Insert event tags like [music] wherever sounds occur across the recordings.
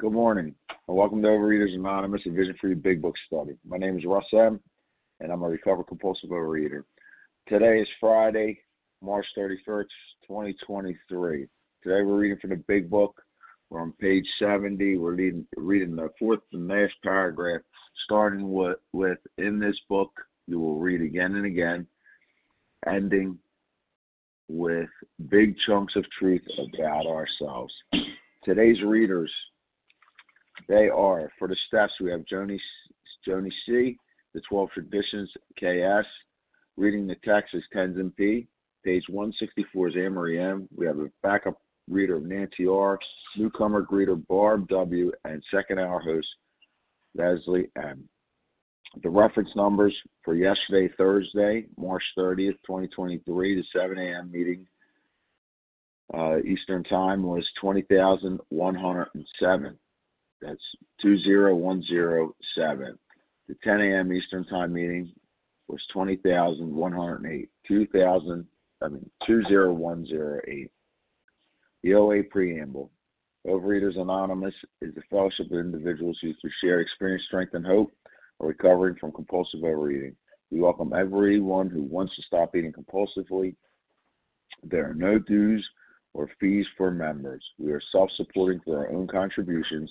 Good morning, and welcome to Overeaters Anonymous, a Vision for You Big Book study. My name is Russ M., and I'm a recovered compulsive overeater. Today is Friday, March 31st, 2023. Today we're reading from the Big Book. We're on page 70. We're reading, reading the fourth and last paragraph, starting with, with In this book, you will read again and again, ending with big chunks of truth about ourselves. Today's readers they are for the steps we have Joni Joni C, the Twelve Traditions KS. Reading the text is Tenzin P. Page 164 is Amory M. We have a backup reader of Nancy R. Newcomer greeter Barb W. And second hour host Leslie M. The reference numbers for yesterday, Thursday, March 30th, 2023, the 7 a.m. meeting uh, Eastern Time was 20,107. That's 20107. The 10 a.m. Eastern Time meeting was 20,108. 2000, I mean, 20108. The OA Preamble. Overeaters Anonymous is a fellowship of individuals who, through shared experience, strength, and hope, are recovering from compulsive overeating. We welcome everyone who wants to stop eating compulsively. There are no dues or fees for members. We are self supporting through our own contributions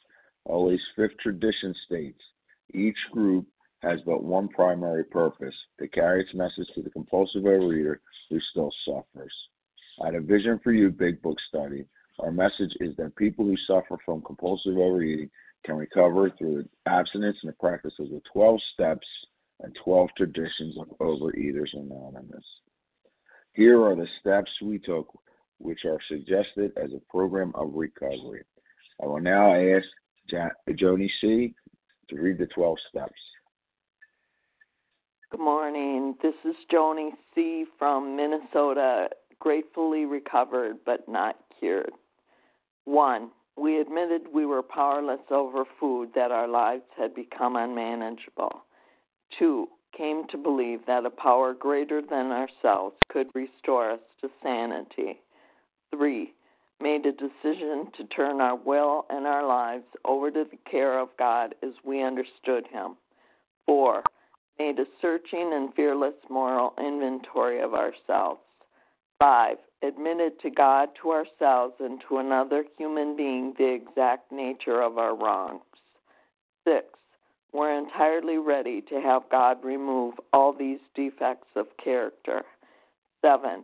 OA's fifth tradition states each group has but one primary purpose to carry its message to the compulsive overeater who still suffers. At a Vision for You Big Book study, our message is that people who suffer from compulsive overeating can recover through abstinence and the practice of the 12 steps and 12 traditions of Overeaters Anonymous. Here are the steps we took, which are suggested as a program of recovery. I will now ask Joni C. to read the 12 steps. Good morning. This is Joni C. from Minnesota, gratefully recovered but not cured. One, we admitted we were powerless over food, that our lives had become unmanageable. Two, came to believe that a power greater than ourselves could restore us to sanity. Three, made a decision to turn our will and our lives over to the care of God as we understood Him. Four, made a searching and fearless moral inventory of ourselves. Five, admitted to God, to ourselves, and to another human being the exact nature of our wrongs. Six, we're entirely ready to have God remove all these defects of character. Seven,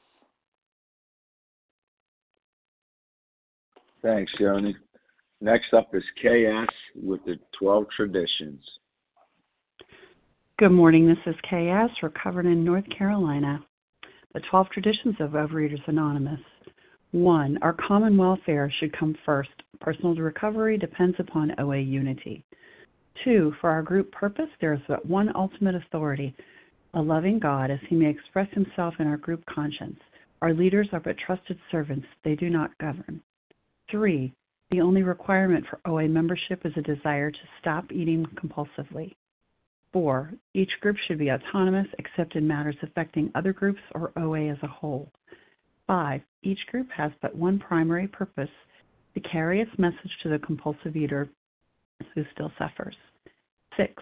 Thanks, Joni. Next up is KS with the 12 traditions. Good morning. This is KS, recovered in North Carolina. The 12 traditions of Overeaters Anonymous. 1. Our common welfare should come first. Personal recovery depends upon OA unity. 2. For our group purpose, there is but one ultimate authority a loving God, as he may express himself in our group conscience. Our leaders are but trusted servants, they do not govern. Three, the only requirement for OA membership is a desire to stop eating compulsively. Four, each group should be autonomous except in matters affecting other groups or OA as a whole. Five, each group has but one primary purpose to carry its message to the compulsive eater who still suffers. Six,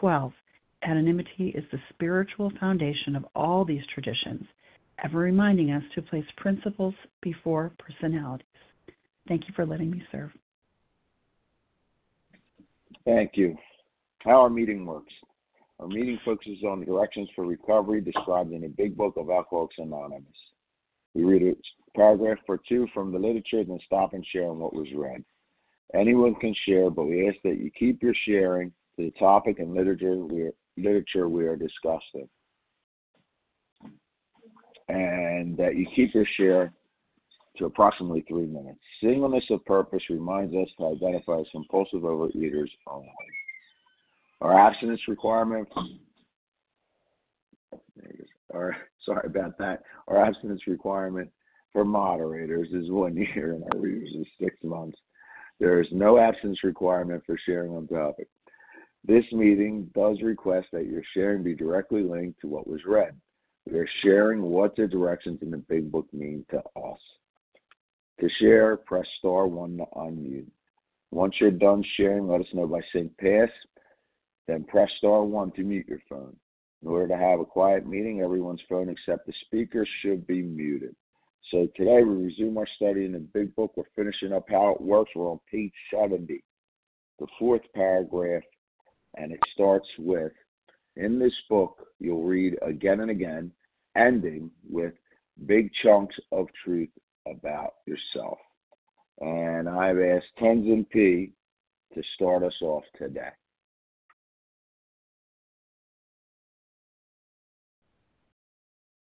12. Anonymity is the spiritual foundation of all these traditions, ever reminding us to place principles before personalities. Thank you for letting me serve. Thank you. How our meeting works. Our meeting focuses on the directions for recovery described in the Big Book of Alcoholics Anonymous. We read a paragraph or two from the literature, then stop and share on what was read. Anyone can share, but we ask that you keep your sharing to the topic and literature we are, literature we are discussing. And that you keep your share to approximately three minutes. Singleness of purpose reminds us to identify as compulsive overeaters only. Our abstinence requirement, our, sorry about that, our abstinence requirement for moderators is one year and our readers is six months. There is no abstinence requirement for sharing on topic. This meeting does request that your sharing be directly linked to what was read. We are sharing what the directions in the Big Book mean to us. To share, press star one to unmute. Once you're done sharing, let us know by saying pass, then press star one to mute your phone. In order to have a quiet meeting, everyone's phone except the speaker should be muted. So today we resume our study in the Big Book. We're finishing up how it works. We're on page 70, the fourth paragraph, and it starts with In this book, you'll read again and again, ending with big chunks of truth about yourself. And I've asked Tenzin P to start us off today.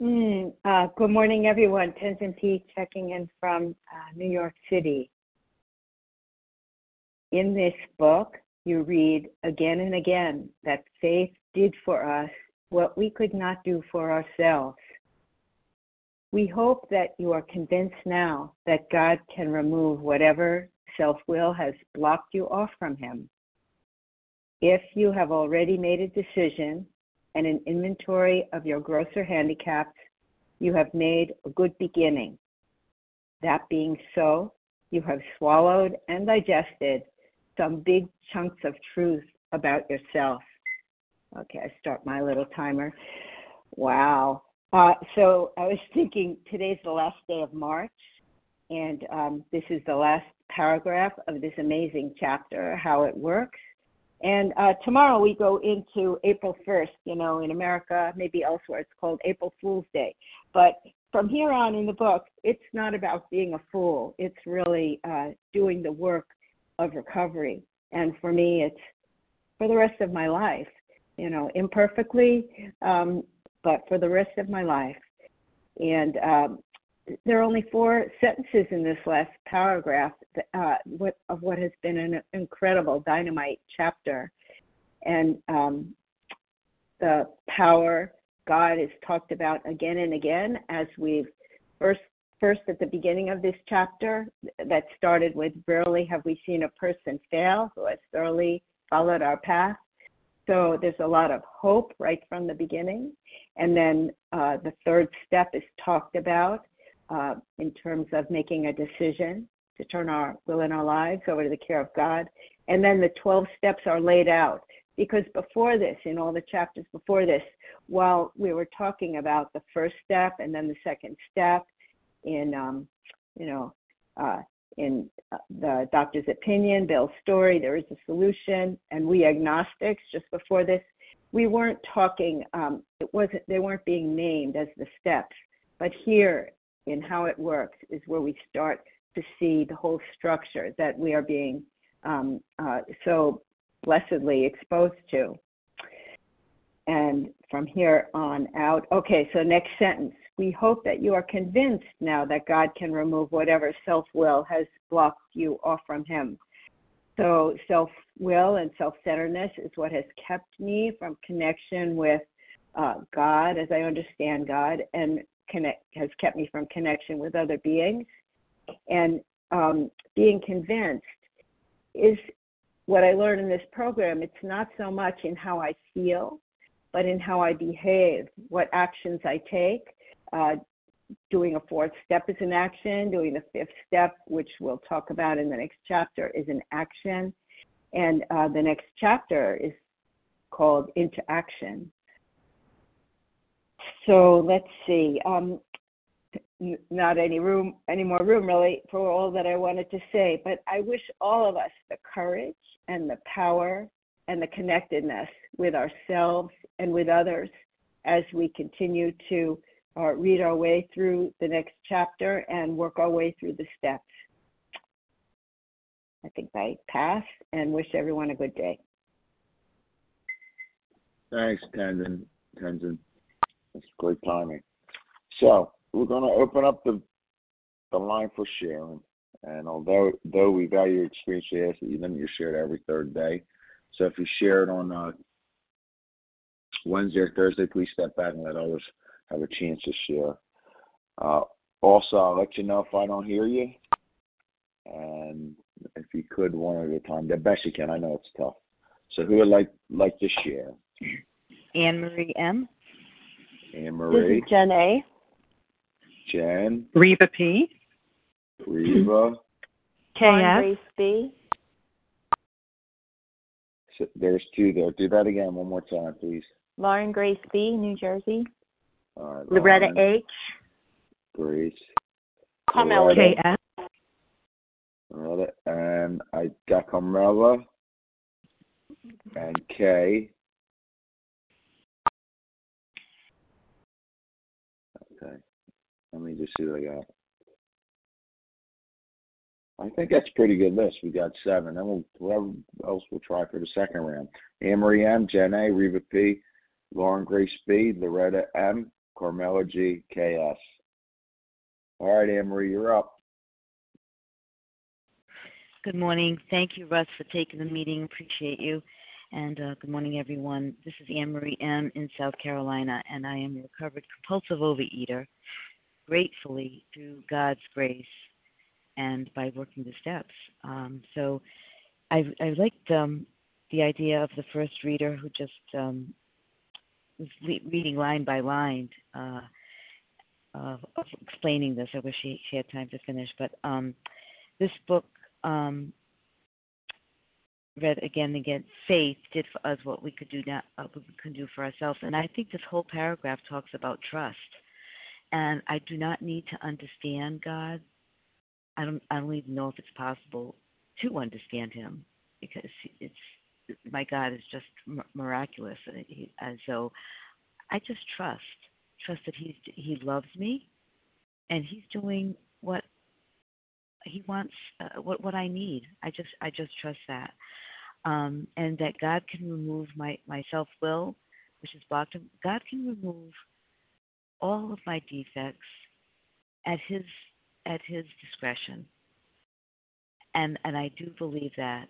Mm, uh, good morning, everyone. Tenzin P checking in from uh, New York City. In this book, you read again and again that faith did for us what we could not do for ourselves. We hope that you are convinced now that God can remove whatever self will has blocked you off from Him. If you have already made a decision and an inventory of your grosser handicaps, you have made a good beginning. That being so, you have swallowed and digested some big chunks of truth about yourself. Okay, I start my little timer. Wow. Uh, so I was [laughs] thinking today's the last day of March, and um, this is the last paragraph of this amazing chapter, how it works. And uh, tomorrow we go into April 1st. You know, in America, maybe elsewhere, it's called April Fool's Day. But from here on in the book, it's not about being a fool. It's really uh, doing the work of recovery. And for me, it's for the rest of my life. You know, imperfectly, um, but for the rest of my life. And um, there are only four sentences in this last paragraph uh, what, of what has been an incredible dynamite chapter. And um, the power God is talked about again and again as we've first first at the beginning of this chapter that started with rarely have we seen a person fail who has thoroughly followed our path so there's a lot of hope right from the beginning. And then uh, the third step is talked about uh, in terms of making a decision to turn our will and our lives over to the care of God. And then the 12 steps are laid out. because before this, in all the chapters before this, while we were talking about the first step and then the second step in, um, you know, uh, in uh, the doctor's opinion, Bill's story, there is a solution, and we agnostics just before this, we weren't talking, um, it wasn't, they weren't being named as the steps. But here in how it works is where we start to see the whole structure that we are being um, uh, so blessedly exposed to. And from here on out, okay, so next sentence. We hope that you are convinced now that God can remove whatever self will has blocked you off from Him. So, self will and self centeredness is what has kept me from connection with uh, God as I understand God and connect, has kept me from connection with other beings. And um, being convinced is what I learned in this program. It's not so much in how I feel, but in how I behave, what actions I take. Uh, doing a fourth step is an action. Doing the fifth step, which we'll talk about in the next chapter, is an action. And uh, the next chapter is called Into Action. So let's see. Um, not any room, any more room really for all that I wanted to say, but I wish all of us the courage and the power and the connectedness with ourselves and with others as we continue to uh, read our way through the next chapter and work our way through the steps. I think I pass and wish everyone a good day. Thanks, Tenzin. Tenzin. That's great timing. So we're going to open up the the line for sharing. And although though we value your experience, we ask that you limit your share to every third day. So if you share it on uh, Wednesday or Thursday, please step back and let others have a chance to share. Uh, also, I'll let you know if I don't hear you. And if you could, one at a time, the best you can. I know it's tough. So who would like like to share? Anne Marie M. Anne Marie. This is Jen A. Jen. Reva P. Reva. Lauren KS. Grace B. So there's two there. Do that again one more time, please. Lauren Grace B, New Jersey. All right. Loretta Lauren, H. Grace. Carmela Loretta, KS. Loretta, and I got Carmela and K. Okay. Let me just see what I got. I think that's a pretty good list. We got seven. Then we'll whoever else we'll try for the second round. Anne Marie M, Jen A, Reva P, Lauren Grace B, Loretta M, Carmela G, KS. All right, Anne Marie, you're up. Good morning. Thank you, Russ, for taking the meeting. Appreciate you. And uh, good morning, everyone. This is Anne Marie M. in South Carolina, and I am a recovered compulsive overeater. Gratefully, through God's grace and by working the steps. Um, so I, I liked um, the idea of the first reader who just um, reading line by line uh, uh, of explaining this. I wish she, she had time to finish. But um, this book um, read again and again. Faith did for us what we could do now, uh, we could do for ourselves, and I think this whole paragraph talks about trust. And I do not need to understand God. I don't. I don't even know if it's possible to understand Him because it's my God is just miraculous, and, he, and so I just trust trust that He's He loves me, and He's doing what He wants, uh, what what I need. I just I just trust that um, and that God can remove my, my self will, which is blocked. God can remove all of my defects at His at His discretion, and and I do believe that.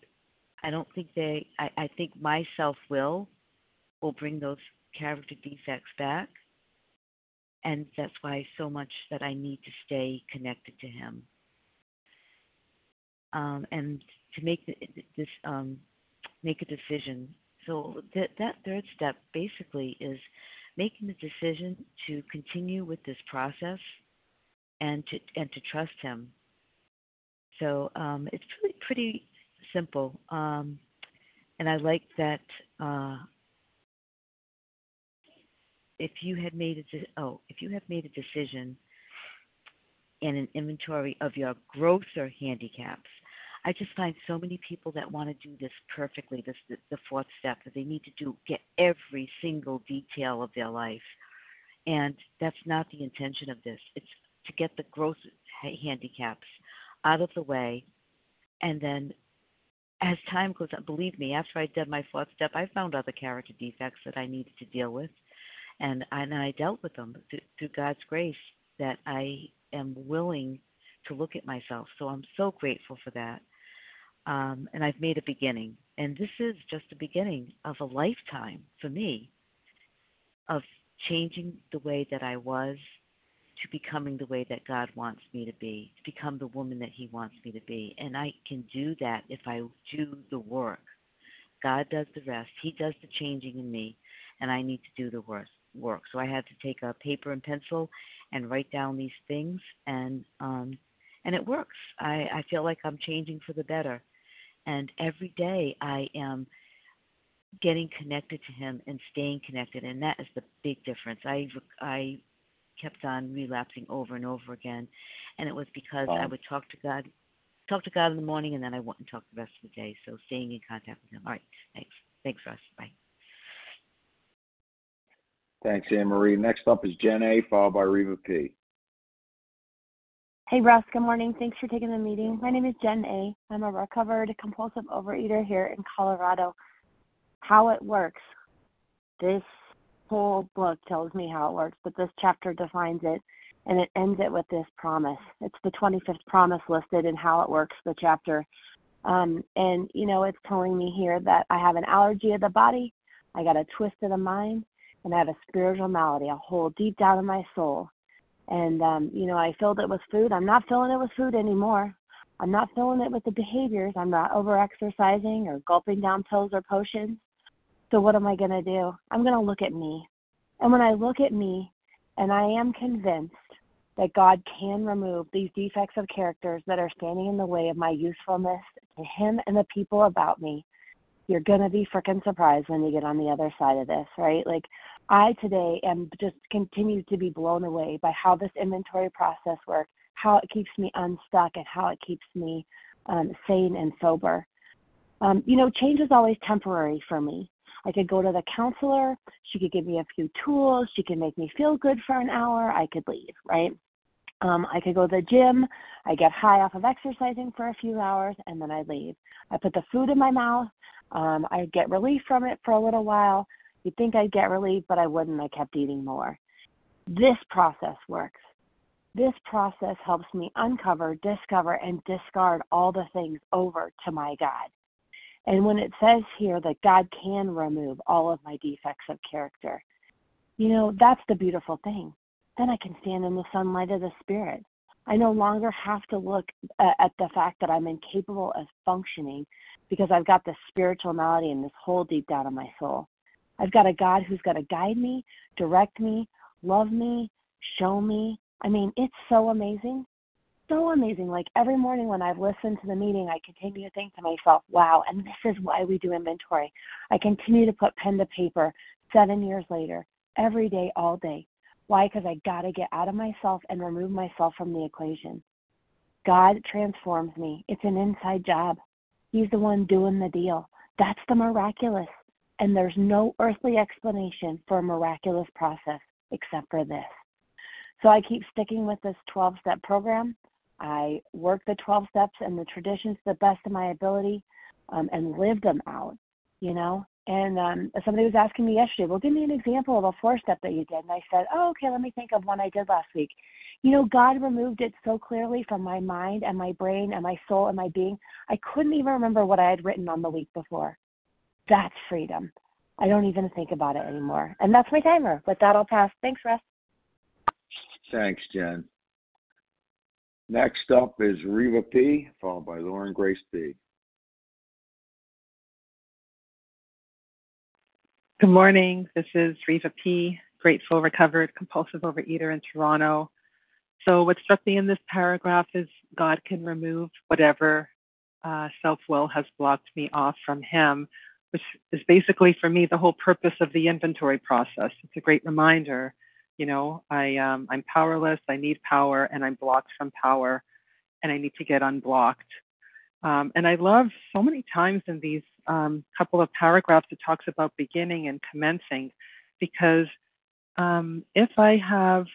I don't think they. I, I think my self will will bring those character defects back, and that's why so much that I need to stay connected to Him. Um, and to make this um, make a decision. So that that third step basically is making the decision to continue with this process and to and to trust him. So um, it's pretty pretty simple. Um, and I like that uh, if you had made a de- oh if you have made a decision and an inventory of your growth or handicaps. I just find so many people that want to do this perfectly. This the, the fourth step that they need to do get every single detail of their life, and that's not the intention of this. It's to get the growth handicaps out of the way, and then as time goes on, believe me, after I did my fourth step, I found other character defects that I needed to deal with, and and I dealt with them through, through God's grace. That I am willing to look at myself. So I'm so grateful for that. Um, and I've made a beginning. And this is just the beginning of a lifetime for me of changing the way that I was to becoming the way that God wants me to be, to become the woman that He wants me to be. And I can do that if I do the work. God does the rest, He does the changing in me, and I need to do the work. So I had to take a paper and pencil and write down these things, and um, and it works. I, I feel like I'm changing for the better, and every day I am getting connected to Him and staying connected, and that is the big difference. I I kept on relapsing over and over again, and it was because wow. I would talk to God, talk to God in the morning, and then I wouldn't talk the rest of the day. So staying in contact with Him. All right, thanks, thanks, Russ. Bye. Thanks, Anne Marie. Next up is Jen A, followed by Reva P. Hey, Russ. Good morning. Thanks for taking the meeting. My name is Jen A. I'm a recovered compulsive overeater here in Colorado. How it works. This whole book tells me how it works, but this chapter defines it and it ends it with this promise. It's the 25th promise listed in how it works, the chapter. Um, and, you know, it's telling me here that I have an allergy of the body, I got a twist of the mind, and I have a spiritual malady, a hole deep down in my soul. And um, you know, I filled it with food. I'm not filling it with food anymore. I'm not filling it with the behaviors. I'm not over exercising or gulping down pills or potions. So what am I going to do? I'm going to look at me. And when I look at me and I am convinced that God can remove these defects of characters that are standing in the way of my usefulness to Him and the people about me, you're going to be freaking surprised when you get on the other side of this, right? Like, I today am just continue to be blown away by how this inventory process works, how it keeps me unstuck, and how it keeps me um, sane and sober. Um, you know, change is always temporary for me. I could go to the counselor, she could give me a few tools, she could make me feel good for an hour, I could leave, right? Um, I could go to the gym, I get high off of exercising for a few hours, and then I leave. I put the food in my mouth, um, I get relief from it for a little while, You'd think I'd get relief, but I wouldn't. I kept eating more. This process works. This process helps me uncover, discover, and discard all the things over to my God. And when it says here that God can remove all of my defects of character, you know, that's the beautiful thing. Then I can stand in the sunlight of the Spirit. I no longer have to look at the fact that I'm incapable of functioning because I've got this spiritual malady and this hole deep down in my soul. I've got a God who's going to guide me, direct me, love me, show me. I mean, it's so amazing. So amazing. Like every morning when I've listened to the meeting, I continue to think to myself, wow, and this is why we do inventory. I continue to put pen to paper seven years later, every day, all day. Why? Because I got to get out of myself and remove myself from the equation. God transforms me. It's an inside job. He's the one doing the deal. That's the miraculous. And there's no earthly explanation for a miraculous process except for this. So I keep sticking with this 12 step program. I work the 12 steps and the traditions to the best of my ability um, and live them out, you know. And um, somebody was asking me yesterday, well, give me an example of a four step that you did. And I said, oh, okay, let me think of one I did last week. You know, God removed it so clearly from my mind and my brain and my soul and my being. I couldn't even remember what I had written on the week before. That's freedom. I don't even think about it anymore. And that's my timer. With that, I'll pass. Thanks, Russ. Thanks, Jen. Next up is Reva P., followed by Lauren Grace P. Good morning. This is Reva P., grateful, recovered, compulsive overeater in Toronto. So, what struck me in this paragraph is God can remove whatever uh, self will has blocked me off from Him which is basically for me the whole purpose of the inventory process. It's a great reminder. You know, I um, I'm powerless. I need power, and I'm blocked from power, and I need to get unblocked. Um, and I love so many times in these um, couple of paragraphs it talks about beginning and commencing, because um, if I have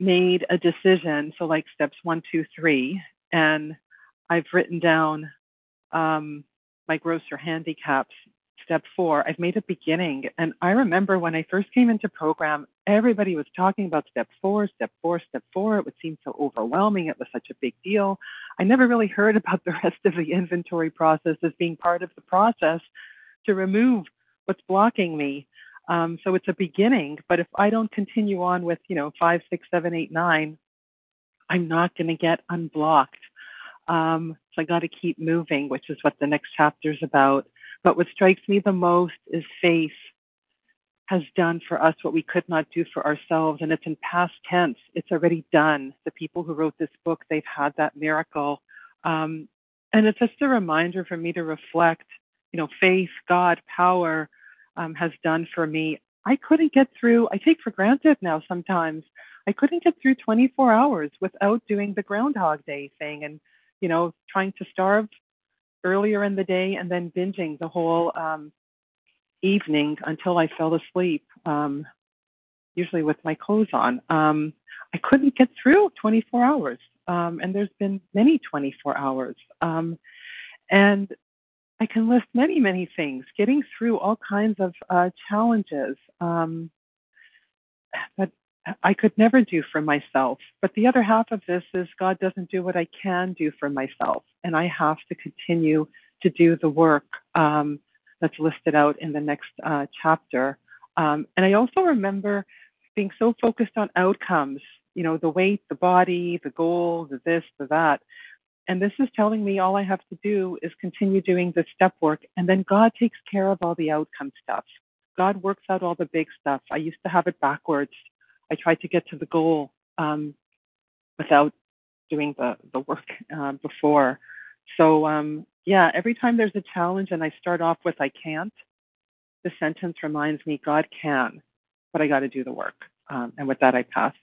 made a decision, so like steps one, two, three, and I've written down um, my grosser handicaps. Step four, I've made a beginning. And I remember when I first came into program, everybody was talking about step four, step four, step four. It would seem so overwhelming. It was such a big deal. I never really heard about [laughs] the rest of the inventory process as being part of the process to remove what's blocking me. Um, so it's a beginning, but if I don't continue on with, you know, five, six, seven, eight, nine, I'm not going to get unblocked. Um, so I got to keep moving, which is what the next chapter is about. But what strikes me the most is faith has done for us what we could not do for ourselves. And it's in past tense. It's already done. The people who wrote this book, they've had that miracle. Um, and it's just a reminder for me to reflect, you know, faith, God, power um, has done for me. I couldn't get through, I take for granted now sometimes, I couldn't get through 24 hours without doing the Groundhog Day thing and you know, trying to starve earlier in the day and then binging the whole um, evening until I fell asleep, um, usually with my clothes on. Um, I couldn't get through 24 hours, um, and there's been many 24 hours. Um, and I can list many, many things, getting through all kinds of uh, challenges. Um, but I could never do for myself. But the other half of this is God doesn't do what I can do for myself, and I have to continue to do the work um, that's listed out in the next uh, chapter. Um, and I also remember being so focused on outcomes, you know, the weight, the body, the goal, the this, the that. And this is telling me all I have to do is continue doing the step work, and then God takes care of all the outcome stuff. God works out all the big stuff. I used to have it backwards. I tried to get to the goal um, without doing the the work uh, before. So um, yeah, every time there's a challenge and I start off with I can't, the sentence reminds me God can, but I got to do the work. Um, and with that, I pass.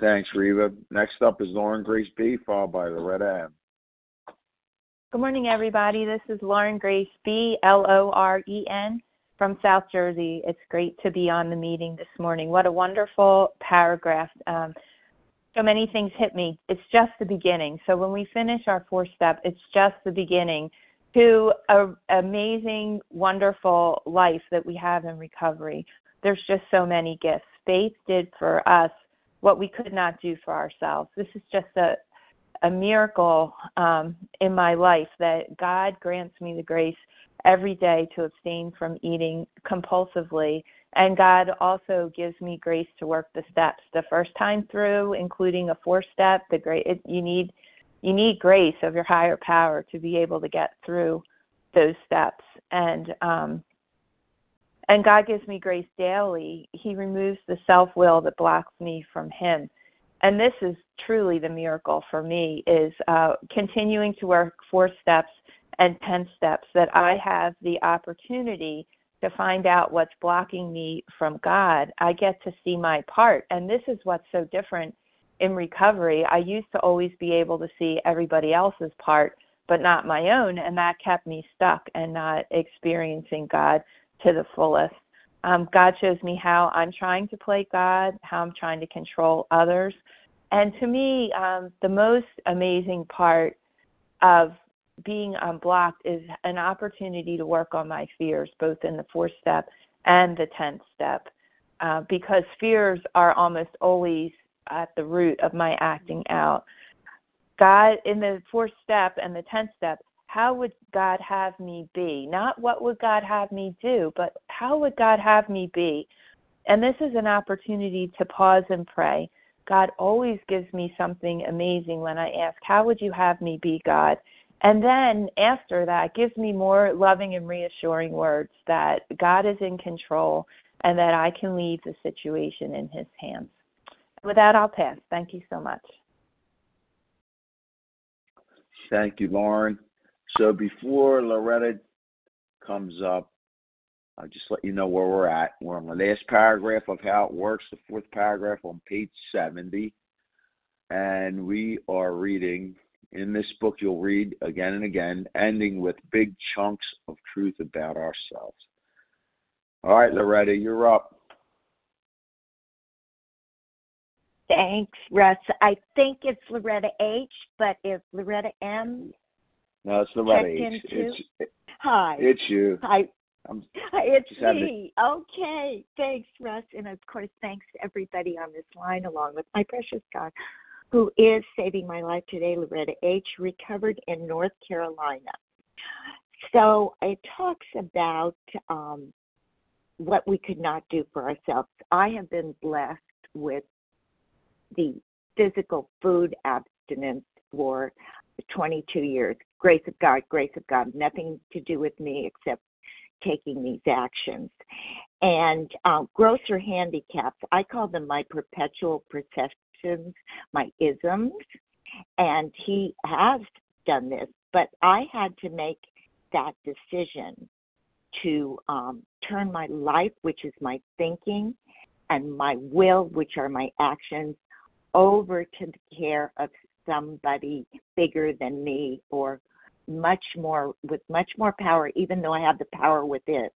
Thanks, Reva. Next up is Lauren Grace B, followed by Loretta M. Good morning, everybody. This is Lauren Grace B, L O R E N from South Jersey. It's great to be on the meeting this morning. What a wonderful paragraph. Um, so many things hit me. It's just the beginning. So when we finish our fourth step, it's just the beginning to an amazing, wonderful life that we have in recovery. There's just so many gifts. Faith did for us what we could not do for ourselves. This is just a a miracle um, in my life that God grants me the grace every day to abstain from eating compulsively. And God also gives me grace to work the steps the first time through, including a four step. The great you need you need grace of your higher power to be able to get through those steps. And um, and God gives me grace daily. He removes the self will that blocks me from Him. And this is truly the miracle for me is uh, continuing to work four steps and 10 steps that I have the opportunity to find out what's blocking me from God. I get to see my part. And this is what's so different in recovery. I used to always be able to see everybody else's part, but not my own. And that kept me stuck and not experiencing God to the fullest. Um, God shows me how I'm trying to play God, how I'm trying to control others. And to me, um, the most amazing part of being unblocked is an opportunity to work on my fears, both in the fourth step and the tenth step, uh, because fears are almost always at the root of my acting out. God, in the fourth step and the tenth step, how would God have me be? Not what would God have me do, but how would God have me be? And this is an opportunity to pause and pray. God always gives me something amazing when I ask, How would you have me be, God? And then after that, gives me more loving and reassuring words that God is in control and that I can leave the situation in His hands. With that, I'll pass. Thank you so much. Thank you, Lauren. So before Loretta comes up, I'll just let you know where we're at. We're on the last paragraph of how it works, the fourth paragraph on page 70. And we are reading, in this book, you'll read again and again, ending with big chunks of truth about ourselves. All right, Loretta, you're up. Thanks, Russ. I think it's Loretta H, but if Loretta M. No, it's Loretta H. It's, Hi. It's you. Hi. I'm [laughs] it's me. Okay. Thanks, Russ. And of course, thanks to everybody on this line, along with my precious God, who is saving my life today, Loretta H., recovered in North Carolina. So it talks about um, what we could not do for ourselves. I have been blessed with the physical food abstinence for 22 years. Grace of God, grace of God, nothing to do with me except taking these actions. And um, grosser handicaps, I call them my perpetual perceptions, my isms. And he has done this, but I had to make that decision to um, turn my life, which is my thinking, and my will, which are my actions, over to the care of somebody bigger than me or much more with much more power even though i have the power within.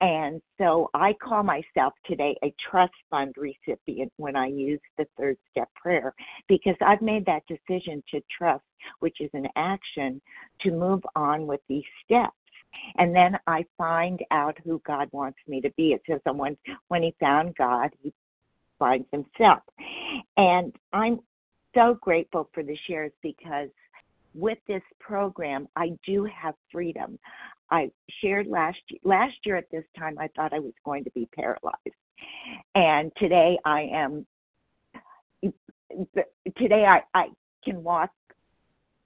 And so i call myself today a trust fund recipient when i use the third step prayer because i've made that decision to trust which is an action to move on with these steps. And then i find out who god wants me to be. It says someone when he found god he finds himself. And I'm so grateful for the shares because with this program, I do have freedom. I shared last last year at this time I thought I was going to be paralyzed. And today I am today I, I can walk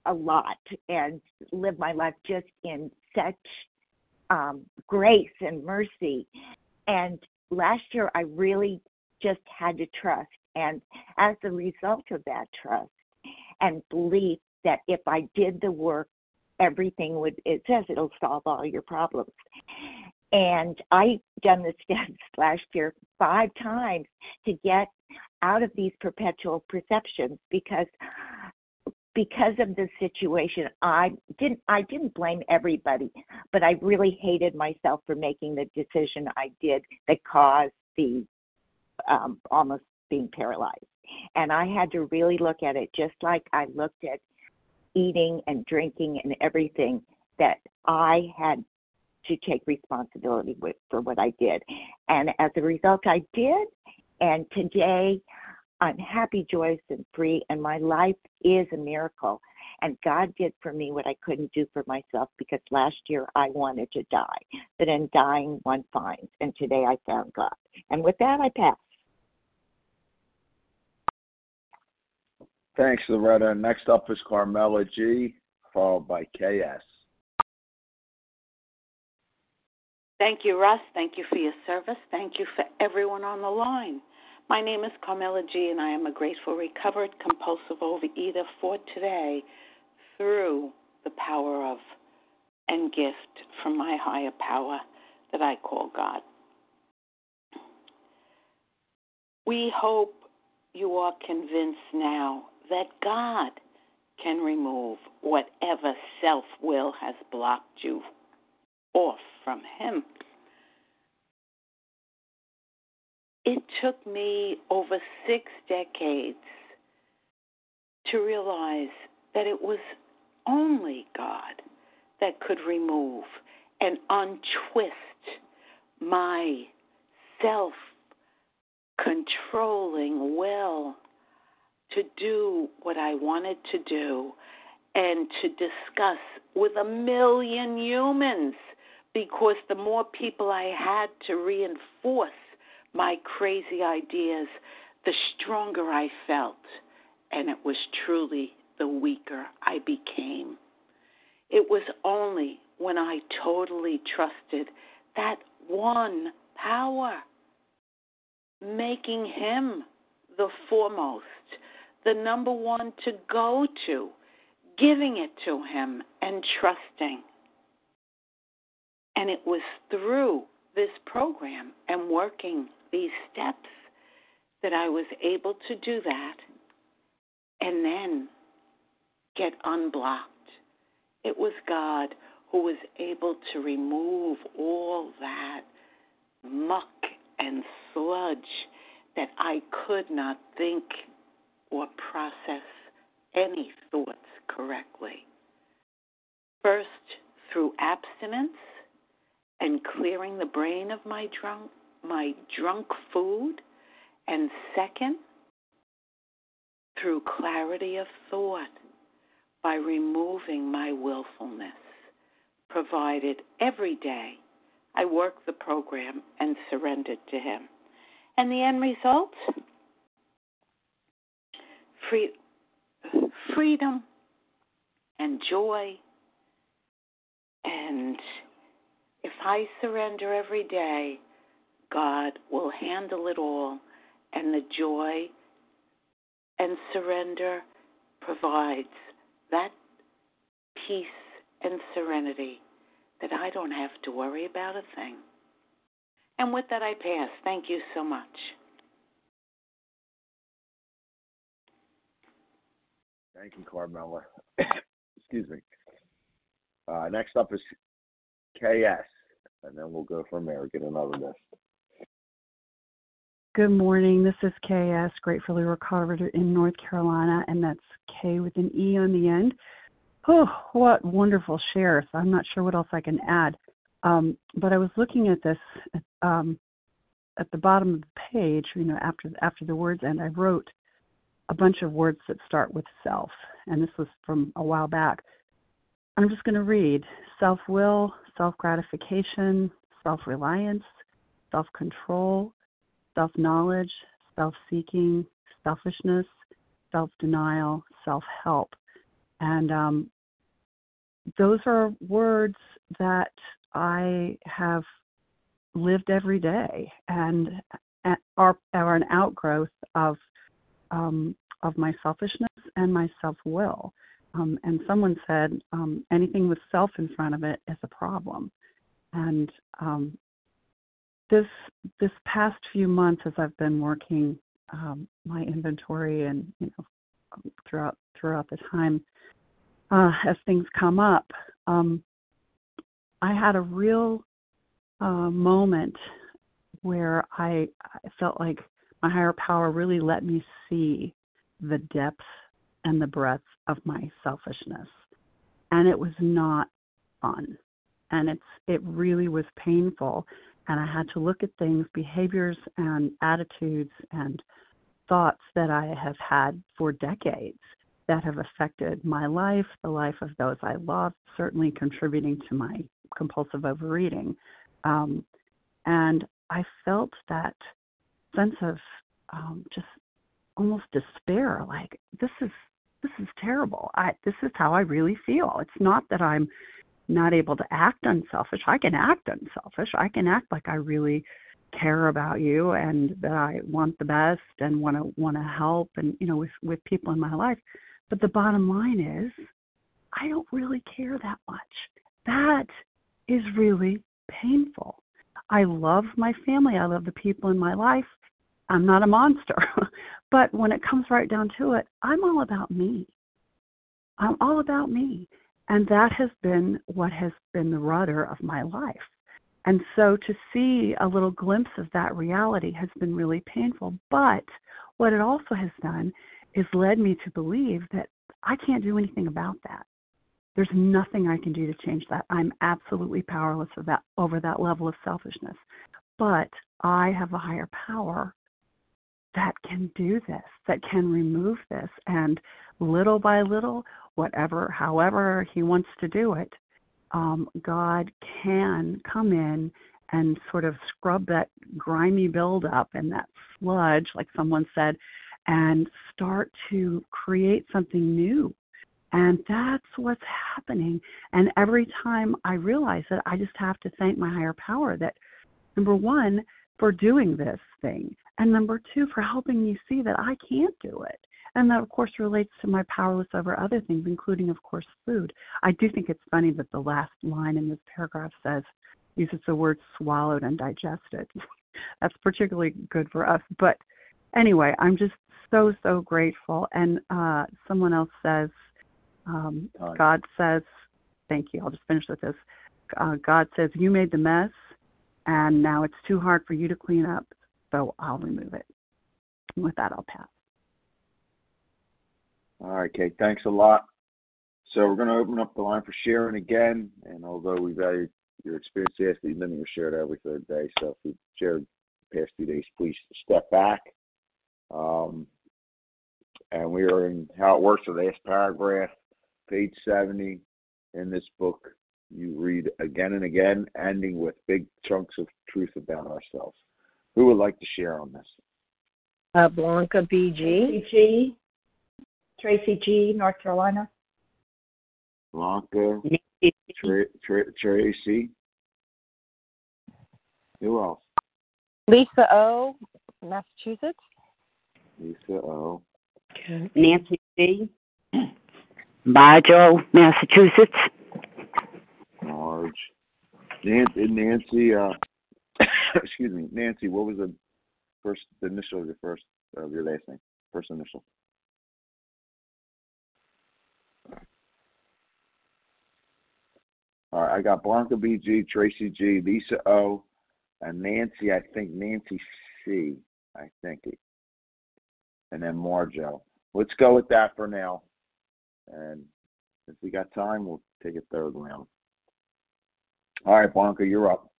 a lot and live my life just in such um, grace and mercy. And last year I really just had to trust. And as a result of that trust and belief that if I did the work, everything would, it says it'll solve all your problems. And I done the steps [laughs] last year five times to get out of these perpetual perceptions because because of the situation i didn't i didn't blame everybody but i really hated myself for making the decision i did that caused the um, almost being paralyzed. And I had to really look at it just like I looked at eating and drinking and everything that I had to take responsibility with for what I did. And as a result, I did. And today, I'm happy, joyous, and free, and my life is a miracle. And God did for me what I couldn't do for myself because last year I wanted to die. But in dying, one finds. And today I found God. And with that, I pass. Thanks, Loretta. Next up is Carmela G, followed by KS. Thank you, Russ. Thank you for your service. Thank you for everyone on the line. My name is Carmela G, and I am a grateful, recovered, compulsive overeater for today through the power of and gift from my higher power that I call God. We hope you are convinced now that God can remove whatever self will has blocked you off from Him. It took me over six decades to realize that it was only God that could remove and untwist my self controlling will to do what I wanted to do and to discuss with a million humans because the more people I had to reinforce my crazy ideas, the stronger I felt. And it was truly the weaker I became. It was only when I totally trusted that one power, making him the foremost the number one to go to, giving it to Him and trusting. And it was through this program and working these steps that I was able to do that and then get unblocked. It was God who was able to remove all that muck and sludge that I could not think or process any thoughts correctly. First, through abstinence and clearing the brain of my drunk my drunk food, and second, through clarity of thought by removing my willfulness, provided every day I work the program and surrendered to Him. And the end result? Free, freedom and joy. And if I surrender every day, God will handle it all, and the joy and surrender provides that peace and serenity that I don't have to worry about a thing. And with that, I pass. Thank you so much. Thank you, Carmella. [coughs] Excuse me. Uh, next up is KS, and then we'll go from there, get another list. Good morning. This is KS, gratefully recovered in North Carolina, and that's K with an E on the end. Oh, what wonderful shares. I'm not sure what else I can add. Um, but I was looking at this um, at the bottom of the page, you know, after after the words, and I wrote a bunch of words that start with self, and this was from a while back. I'm just going to read self will, self gratification, self reliance, self control, self knowledge, self seeking, selfishness, self denial, self help. And um, those are words that I have lived every day and are, are an outgrowth of um, of my selfishness and my self will. Um, and someone said um, anything with self in front of it is a problem. And um, this this past few months, as I've been working um, my inventory and you know throughout throughout the time, uh, as things come up, um, I had a real uh, moment where I, I felt like my higher power really let me see the depth and the breadth of my selfishness, and it was not fun, and it's it really was painful, and I had to look at things, behaviors and attitudes and thoughts that I have had for decades that have affected my life, the life of those I love, certainly contributing to my compulsive overeating. Um, and I felt that sense of um, just almost despair, like this is this is terrible. I this is how I really feel. It's not that I'm not able to act unselfish. I can act unselfish. I can act like I really care about you and that I want the best and want to want to help and you know with with people in my life. But the bottom line is I don't really care that much. That is really painful. I love my family. I love the people in my life. I'm not a monster. [laughs] but when it comes right down to it, I'm all about me. I'm all about me. And that has been what has been the rudder of my life. And so to see a little glimpse of that reality has been really painful. But what it also has done is led me to believe that I can't do anything about that. There's nothing I can do to change that. I'm absolutely powerless that, over that level of selfishness. But I have a higher power that can do this, that can remove this. And little by little, whatever, however He wants to do it, um, God can come in and sort of scrub that grimy buildup and that sludge, like someone said, and start to create something new. And that's what's happening. And every time I realize that, I just have to thank my higher power that, number one, for doing this thing, and number two, for helping me see that I can't do it. And that, of course, relates to my powerless over other things, including, of course, food. I do think it's funny that the last line in this paragraph says, uses the word swallowed and digested. [laughs] That's particularly good for us. But anyway, I'm just so, so grateful. And uh, someone else says, um, God says, thank you. I'll just finish with this. Uh, God says, You made the mess, and now it's too hard for you to clean up, so I'll remove it. And with that, I'll pass. All right, Kate. Thanks a lot. So we're going to open up the line for sharing again. And although we value your experience, yes, you've been to share it every third day. So if you've shared the past few days, please step back. Um, and we are in how it works. The last paragraph, page 70 in this book, you read again and again, ending with big chunks of truth about ourselves. Who would like to share on this? Uh, Blanca BG. BG. Tracy G, North Carolina. Blanca. Tra- Tra- Tracy. Who else? Lisa O, Massachusetts. Lisa O. Nancy C. Bajo, Massachusetts. Marge. Nancy, Nancy uh, [coughs] [coughs] excuse me, Nancy, what was the first the initial of your first of your last name? First initial. All right, I got Blanca BG, Tracy G, Lisa O, and Nancy, I think Nancy C, I think it. And then Marjo. Let's go with that for now. And if we got time, we'll take a third round. All right, Blanca, you're up.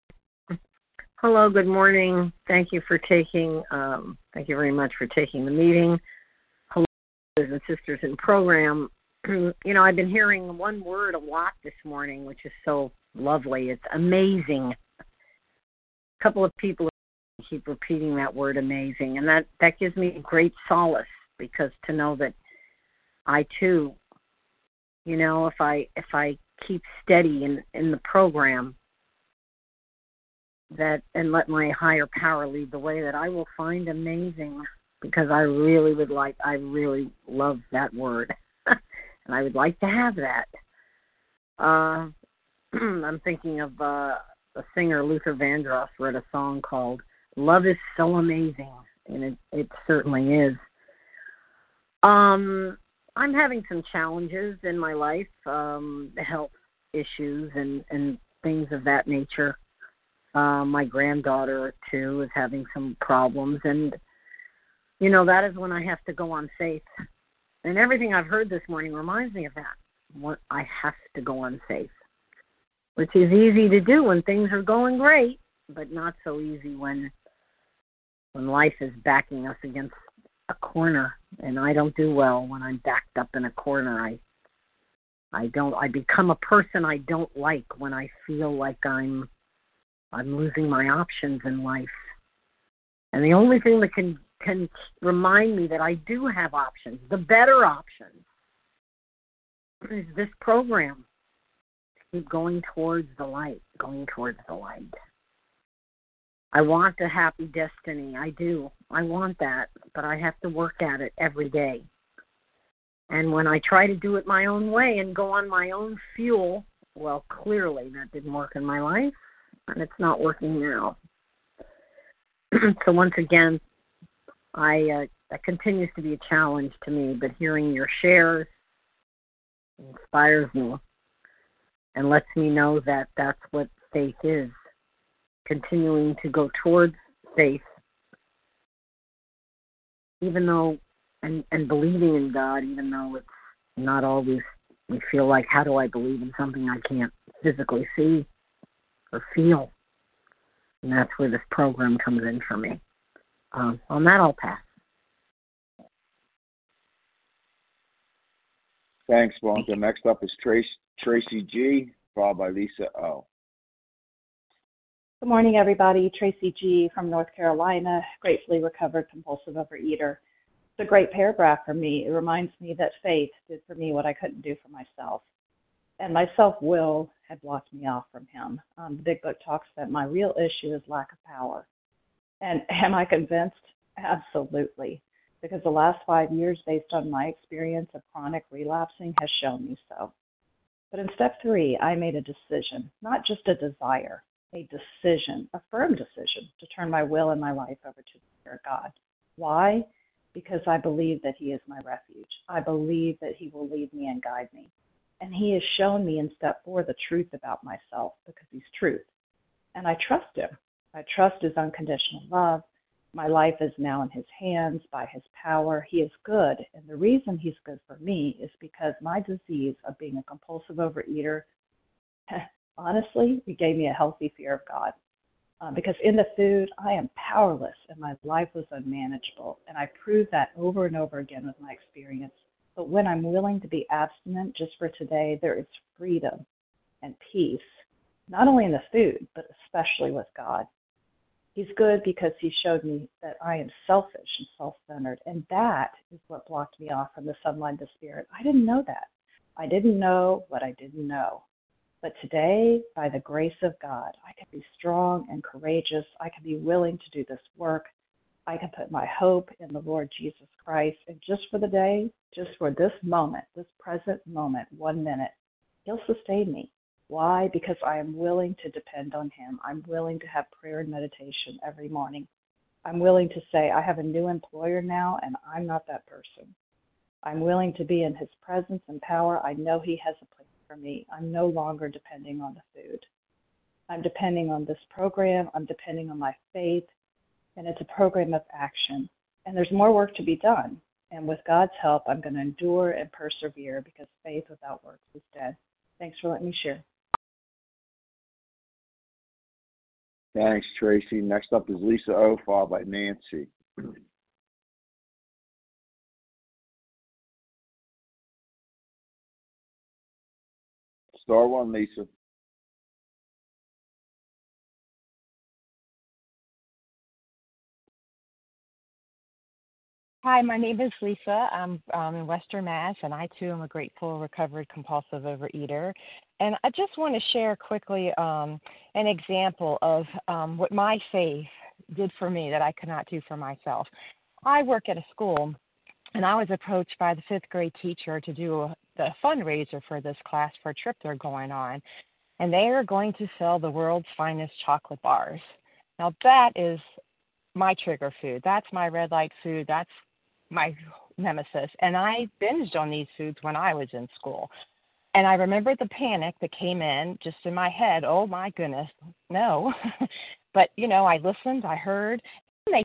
Hello, good morning. Thank you for taking, um, thank you very much for taking the meeting. Hello, brothers and sisters in program. [clears throat] you know, I've been hearing one word a lot this morning, which is so lovely. It's amazing. A couple of people keep repeating that word amazing, and that that gives me great solace because to know that I too, you know, if I if I keep steady in in the program that and let my higher power lead the way that I will find amazing because I really would like I really love that word [laughs] and I would like to have that. Uh [clears throat] I'm thinking of uh a singer Luther Vandross wrote a song called Love is So Amazing and it it certainly is. Um I'm having some challenges in my life, um health issues and and things of that nature uh, my granddaughter too is having some problems, and you know that is when I have to go on faith. And everything I've heard this morning reminds me of that. What I have to go on faith, which is easy to do when things are going great, but not so easy when when life is backing us against a corner. And I don't do well when I'm backed up in a corner. I I don't I become a person I don't like when I feel like I'm I'm losing my options in life. And the only thing that can can remind me that I do have options, the better options, is this program. Keep going towards the light, going towards the light. I want a happy destiny. I do. I want that, but I have to work at it every day. And when I try to do it my own way and go on my own fuel, well, clearly that didn't work in my life and it's not working now. [clears throat] so once again, I uh, that continues to be a challenge to me. But hearing your shares inspires me and lets me know that that's what faith is. Continuing to go towards faith, even though and and believing in God, even though it's not always we feel like how do I believe in something I can't physically see or feel. And that's where this program comes in for me. Um, on that, I'll pass. Thanks, Blanca. Next up is Trace, Tracy G, followed by Lisa O. Good morning, everybody. Tracy G from North Carolina, gratefully recovered compulsive overeater. It's a great paragraph for me. It reminds me that faith did for me what I couldn't do for myself and my self will had blocked me off from him. Um, the big book talks that my real issue is lack of power. And [laughs] am I convinced? Absolutely. because the last five years, based on my experience of chronic relapsing, has shown me so. But in step three, I made a decision, not just a desire, a decision, a firm decision to turn my will and my life over to the Spirit God. Why? Because I believe that He is my refuge. I believe that He will lead me and guide me. And He has shown me in step four the truth about myself because He's truth. And I trust Him. I trust His unconditional love. My life is now in His hands by His power. He is good. And the reason He's good for me is because my disease of being a compulsive overeater, [laughs] honestly, it gave me a healthy fear of God. Uh, because in the food, I am powerless and my life was unmanageable. And I proved that over and over again with my experience. But when I'm willing to be abstinent just for today, there is freedom and peace, not only in the food, but especially with God. He's good because he showed me that I am selfish and self centered. And that is what blocked me off from the sunlight of the Spirit. I didn't know that. I didn't know what I didn't know. But today, by the grace of God, I can be strong and courageous. I can be willing to do this work. I can put my hope in the Lord Jesus Christ. And just for the day, just for this moment, this present moment, one minute, He'll sustain me. Why? Because I am willing to depend on Him. I'm willing to have prayer and meditation every morning. I'm willing to say, I have a new employer now, and I'm not that person. I'm willing to be in His presence and power. I know He has a place for me. I'm no longer depending on the food. I'm depending on this program. I'm depending on my faith, and it's a program of action. And there's more work to be done. And with God's help, I'm going to endure and persevere because faith without works is dead. Thanks for letting me share. Thanks, Tracy. Next up is Lisa O, followed by Nancy. Star one, Lisa. Hi, my name is Lisa. I'm um, in Western Mass, and I too am a grateful, recovered, compulsive overeater. And I just want to share quickly um, an example of um, what my faith did for me that I could not do for myself. I work at a school, and I was approached by the fifth grade teacher to do the fundraiser for this class for a trip they're going on. And they are going to sell the world's finest chocolate bars. Now, that is my trigger food. That's my red light food. That's my nemesis. And I binged on these foods when I was in school. And I remember the panic that came in just in my head. Oh my goodness, no. [laughs] but, you know, I listened, I heard, and they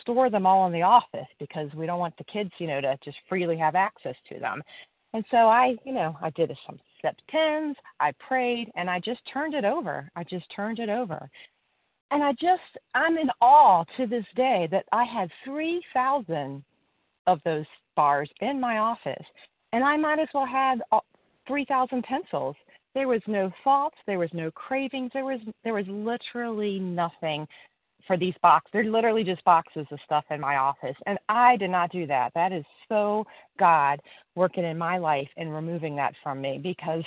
store them all in the office because we don't want the kids, you know, to just freely have access to them. And so I, you know, I did some step tens, I prayed, and I just turned it over. I just turned it over. And I just, I'm in awe to this day that I had 3,000 of those bars in my office. And I might as well have uh, 3,000 pencils. There was no thoughts, there was no cravings, there was there was literally nothing for these boxes. They're literally just boxes of stuff in my office. And I did not do that. That is so God working in my life and removing that from me because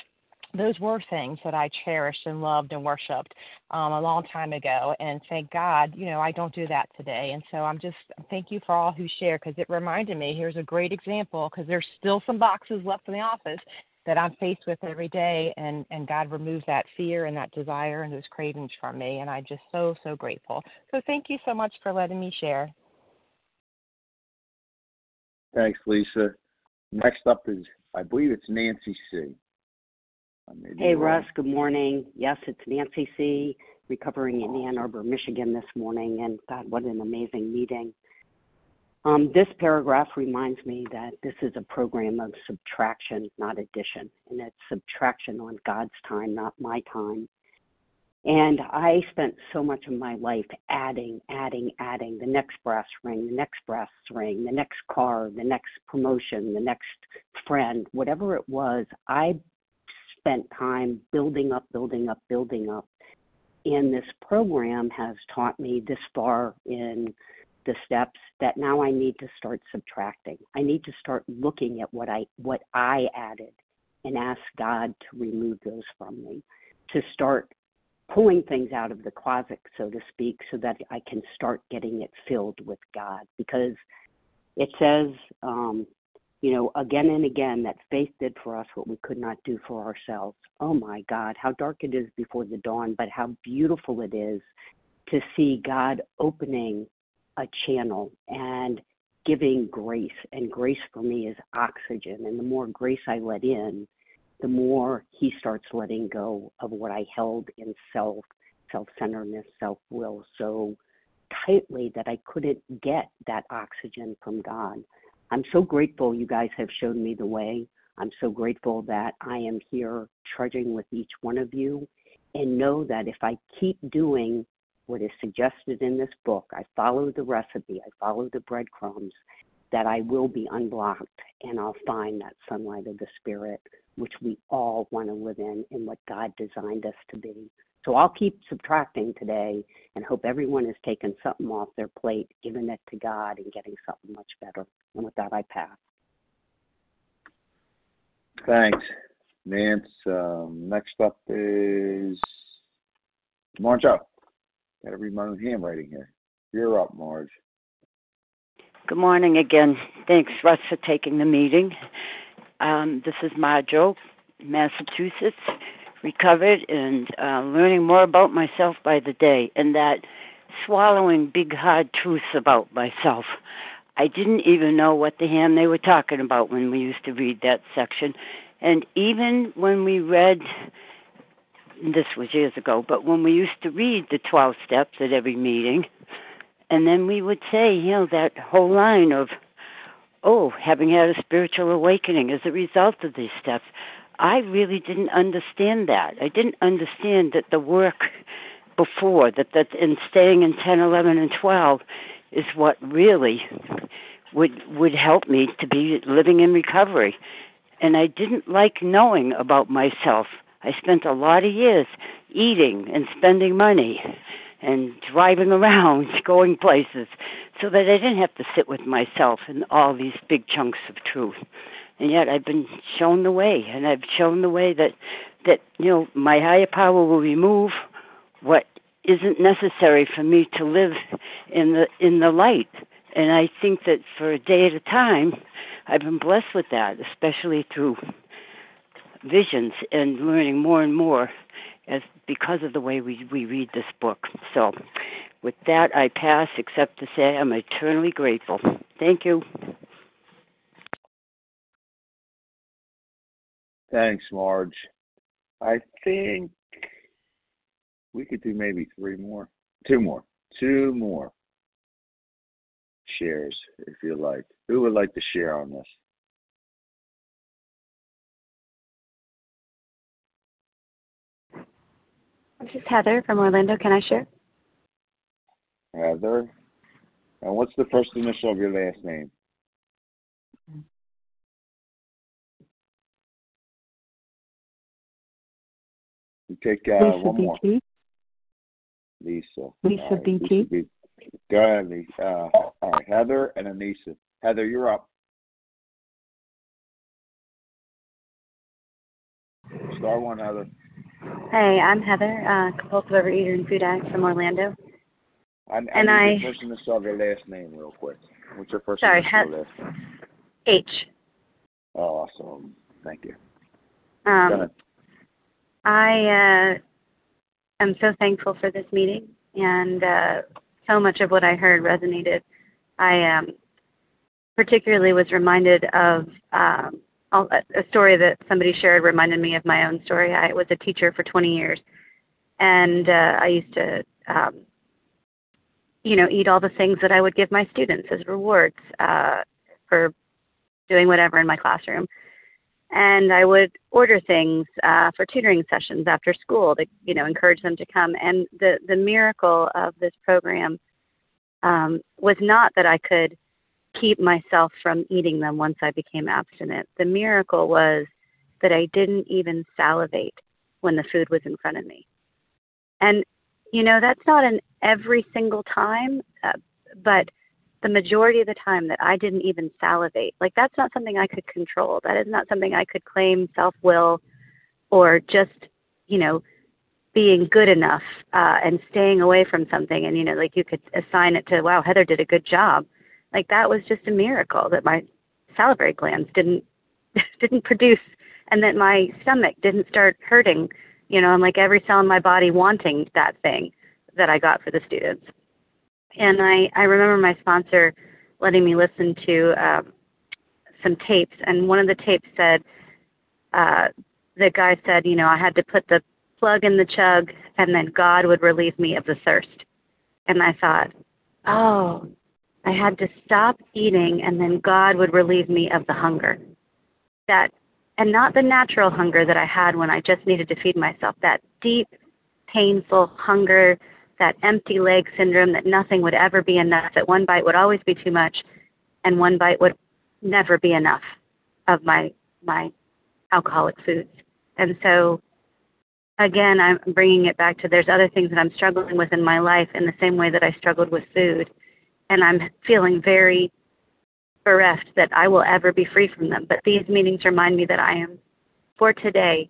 those were things that I cherished and loved and worshipped um, a long time ago. And thank God, you know, I don't do that today. And so I'm just thank you for all who share because it reminded me here's a great example because there's still some boxes left in the office that I'm faced with every day. And, and God removed that fear and that desire and those cravings from me. And I'm just so, so grateful. So thank you so much for letting me share. Thanks, Lisa. Next up is, I believe it's Nancy C. Hey, Russ. Good morning. Yes, it's Nancy C. Recovering in Ann Arbor, Michigan this morning, and God, what an amazing meeting. Um, this paragraph reminds me that this is a program of subtraction, not addition, and it's subtraction on God's time, not my time. And I spent so much of my life adding, adding, adding the next brass ring, the next brass ring, the next car, the next promotion, the next friend, whatever it was. I spent time building up, building up, building up. And this program has taught me this far in the steps that now I need to start subtracting. I need to start looking at what I what I added and ask God to remove those from me. To start pulling things out of the closet, so to speak, so that I can start getting it filled with God. Because It says, um, you know, again and again that faith did for us what we could not do for ourselves. Oh my God, how dark it is before the dawn, but how beautiful it is to see God opening a channel and giving grace. And grace for me is oxygen. And the more grace I let in, the more He starts letting go of what I held in self, self centeredness, self will so tightly that I couldn't get that oxygen from God. I'm so grateful you guys have shown me the way. I'm so grateful that I am here trudging with each one of you and know that if I keep doing what is suggested in this book, I follow the recipe, I follow the breadcrumbs, that I will be unblocked and I'll find that sunlight of the Spirit, which we all want to live in and what God designed us to be. So I'll keep subtracting today and hope everyone has taken something off their plate, given it to God, and getting something much better. And with that, I pass. Thanks, Nance. Um, next up is Marge up. Got to read my own handwriting here. You're up, Marge. Good morning again. Thanks, Russ, for taking the meeting. Um, this is Marjo, Massachusetts recovered and uh, learning more about myself by the day, and that swallowing big hard truths about myself. I didn't even know what the ham they were talking about when we used to read that section. And even when we read, this was years ago, but when we used to read the 12 steps at every meeting, and then we would say, you know, that whole line of, oh, having had a spiritual awakening as a result of these steps. I really didn't understand that. I didn't understand that the work before that that in staying in 10, 11, and 12 is what really would would help me to be living in recovery. And I didn't like knowing about myself. I spent a lot of years eating and spending money and driving around, [laughs] going places, so that I didn't have to sit with myself and all these big chunks of truth and yet I've been shown the way, and I've shown the way that that you know my higher power will remove what isn't necessary for me to live in the in the light. And I think that for a day at a time, I've been blessed with that, especially through visions and learning more and more as because of the way we, we read this book. So with that I pass except to say I'm eternally grateful. Thank you. Thanks, Marge. I think we could do maybe three more, two more, two more shares if you like. Who would like to share on this? This is Heather from Orlando. Can I share? Heather. And what's the first initial of your last name? You take uh, Lisa one more. Lisa. Lisa All right, BT. Lisa B. Go ahead, Lisa. Uh, all right, Heather and Anissa. Heather, you're up. Star one, Heather. Hey, I'm Heather, uh, compulsive overeater and food addict from Orlando. I, I And need I- your first initial of your last name real quick. What's your first Sorry, initial of He- your last? H. Oh, awesome. Thank you. Um, ahead. I uh, am so thankful for this meeting, and uh, so much of what I heard resonated. I um, particularly was reminded of um, a story that somebody shared, reminded me of my own story. I was a teacher for 20 years, and uh, I used to, um, you know, eat all the things that I would give my students as rewards uh, for doing whatever in my classroom and I would order things uh, for tutoring sessions after school to you know encourage them to come. And the the miracle of this program um, was not that I could keep myself from eating them once I became abstinent. The miracle was that I didn't even salivate when the food was in front of me. And you know that's not an every single time, uh, but the majority of the time that I didn't even salivate. Like that's not something I could control. That is not something I could claim self will or just, you know, being good enough uh, and staying away from something. And, you know, like you could assign it to, wow, Heather did a good job. like that was just a miracle that my salivary glands didn't [laughs] didn't produce and that my stomach didn't start hurting you know and like every cell in my body wanting that thing that i got for the students and i i remember my sponsor letting me listen to um some tapes and one of the tapes said uh the guy said you know i had to put the plug in the chug and then god would relieve me of the thirst. And i thought oh i had to stop eating and then god would relieve me of the hunger. That and not the natural hunger that I had when I just needed to feed myself, that deep, painful hunger, that empty leg syndrome that nothing would ever be enough, that one bite would always be too much, and one bite would never be enough of my my alcoholic foods. And so again, I'm bringing it back to there's other things that I'm struggling with in my life in the same way that I struggled with food. And I'm feeling very bereft that I will ever be free from them. But these meetings remind me that I am, for today,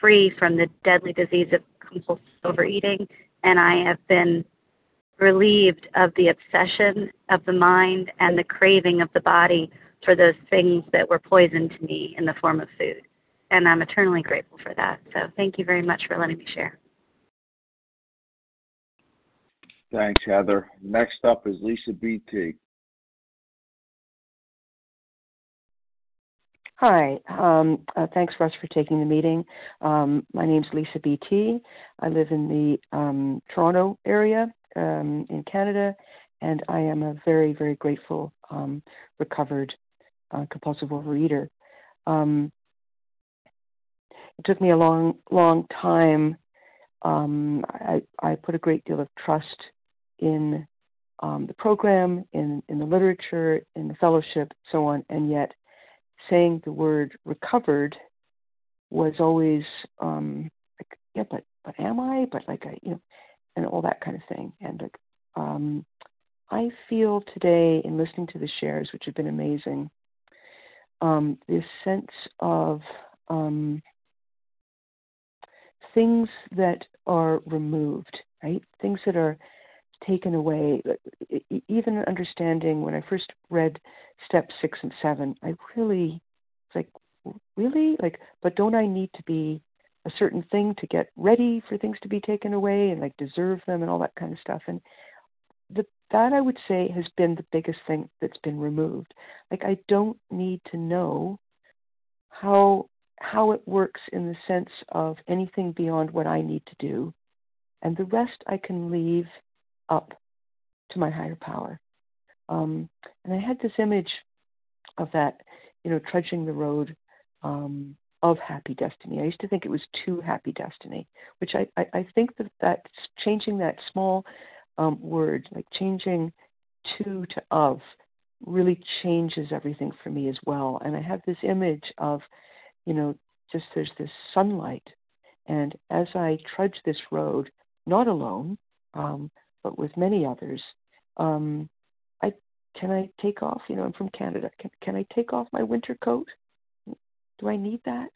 free from the deadly disease of compulsive overeating, and I have been relieved of the obsession of the mind and the craving of the body for those things that were poison to me in the form of food. And I'm eternally grateful for that. So thank you very much for letting me share. Thanks, Heather. Next up is Lisa BT. Hi. Um, uh, thanks, Russ, for taking the meeting. Um, my name's Lisa BT. I live in the um, Toronto area um, in Canada, and I am a very, very grateful um, recovered uh, compulsive overeater. Um, it took me a long, long time. I, I put a great deal of trust in the program, in, in the literature, in the fellowship, so on, and yet saying the word recovered was always um like yeah but but am i? But like i you know and all that kind of thing. And like um i feel today in listening to the shares which have been amazing um this sense of um things that are removed right? Things that are taken away. Even understanding when I first read steps six and seven, I really like really like, but don't I need to be a certain thing to get ready for things to be taken away and like deserve them and all that kind of stuff? And the, that I would say has been the biggest thing that's been removed. Like I don't need to know how how it works in the sense of anything beyond what I need to do. And the rest I can leave up to my higher power. Um, and I had this image of that, you know, trudging the road um, of happy destiny. I used to think it was to happy destiny, which I, I, I think that that's changing that small um, word, like changing to to of, really changes everything for me as well. And I have this image of, you know, just there's this sunlight. And as I trudge this road, not alone, um, but with many others, um, I can I take off? You know, I'm from Canada. Can can I take off my winter coat? Do I need that?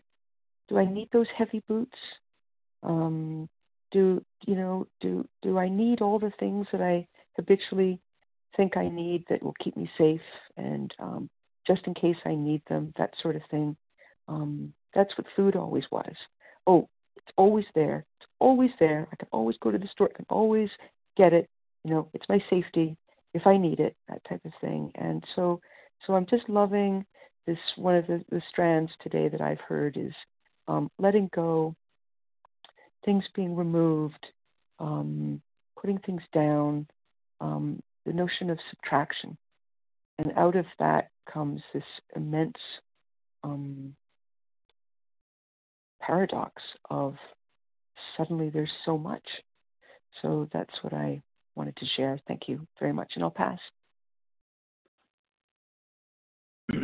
Do I need those heavy boots? Um, do you know? Do do I need all the things that I habitually think I need that will keep me safe and um, just in case I need them, that sort of thing. Um, that's what food always was. Oh, it's always there. It's always there. I can always go to the store. I can always get it. You know, it's my safety if I need it, that type of thing. And so, so I'm just loving this. One of the, the strands today that I've heard is um, letting go, things being removed, um, putting things down, um, the notion of subtraction. And out of that comes this immense um, paradox of suddenly there's so much so that's what I wanted to share. Thank you very much, and I'll pass. [clears throat]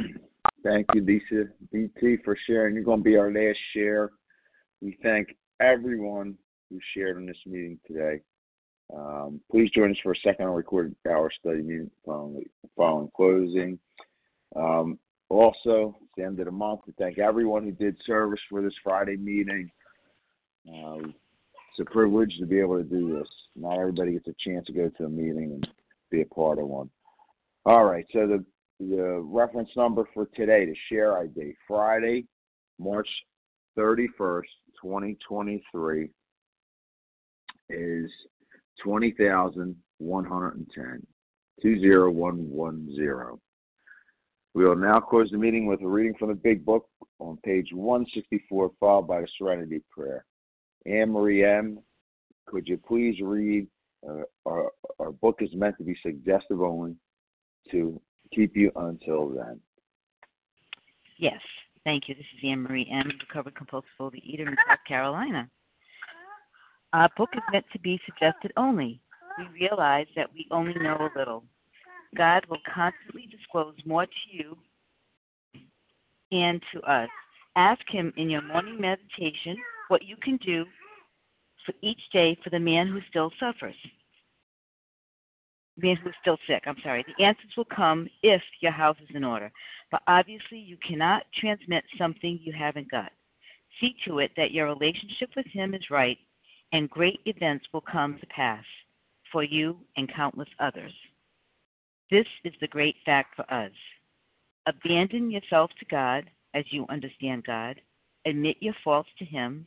Thank you, Lisa BT, for sharing. You're going to be our last share. We thank everyone who shared in this meeting today. Um, please join us for a second recorded hour study meeting following, following closing. Um, also, at the end of the month, we thank everyone who did service for this Friday meeting. Uh, it's a privilege to be able to do this. Not everybody gets a chance to go to a meeting and be a part of one. All right. So the the reference number for today, the share ID, Friday, March 31st, 2023, is 20,110. 20110. We will now close the meeting with a reading from the Big Book on page 164, followed by the Serenity Prayer. Anne Marie M., could you please read? Uh, our, our book is meant to be suggestive only to keep you until then. Yes, thank you. This is Anne Marie M., recovered compulsive overeater in South Carolina. Our book is meant to be suggested only. We realize that we only know a little. God will constantly disclose more to you and to us. Ask Him in your morning meditation what you can do for each day for the man who still suffers. Man who's still sick, I'm sorry. The answers will come if your house is in order. But obviously, you cannot transmit something you haven't got. See to it that your relationship with Him is right, and great events will come to pass for you and countless others. This is the great fact for us. Abandon yourself to God as you understand God. Admit your faults to Him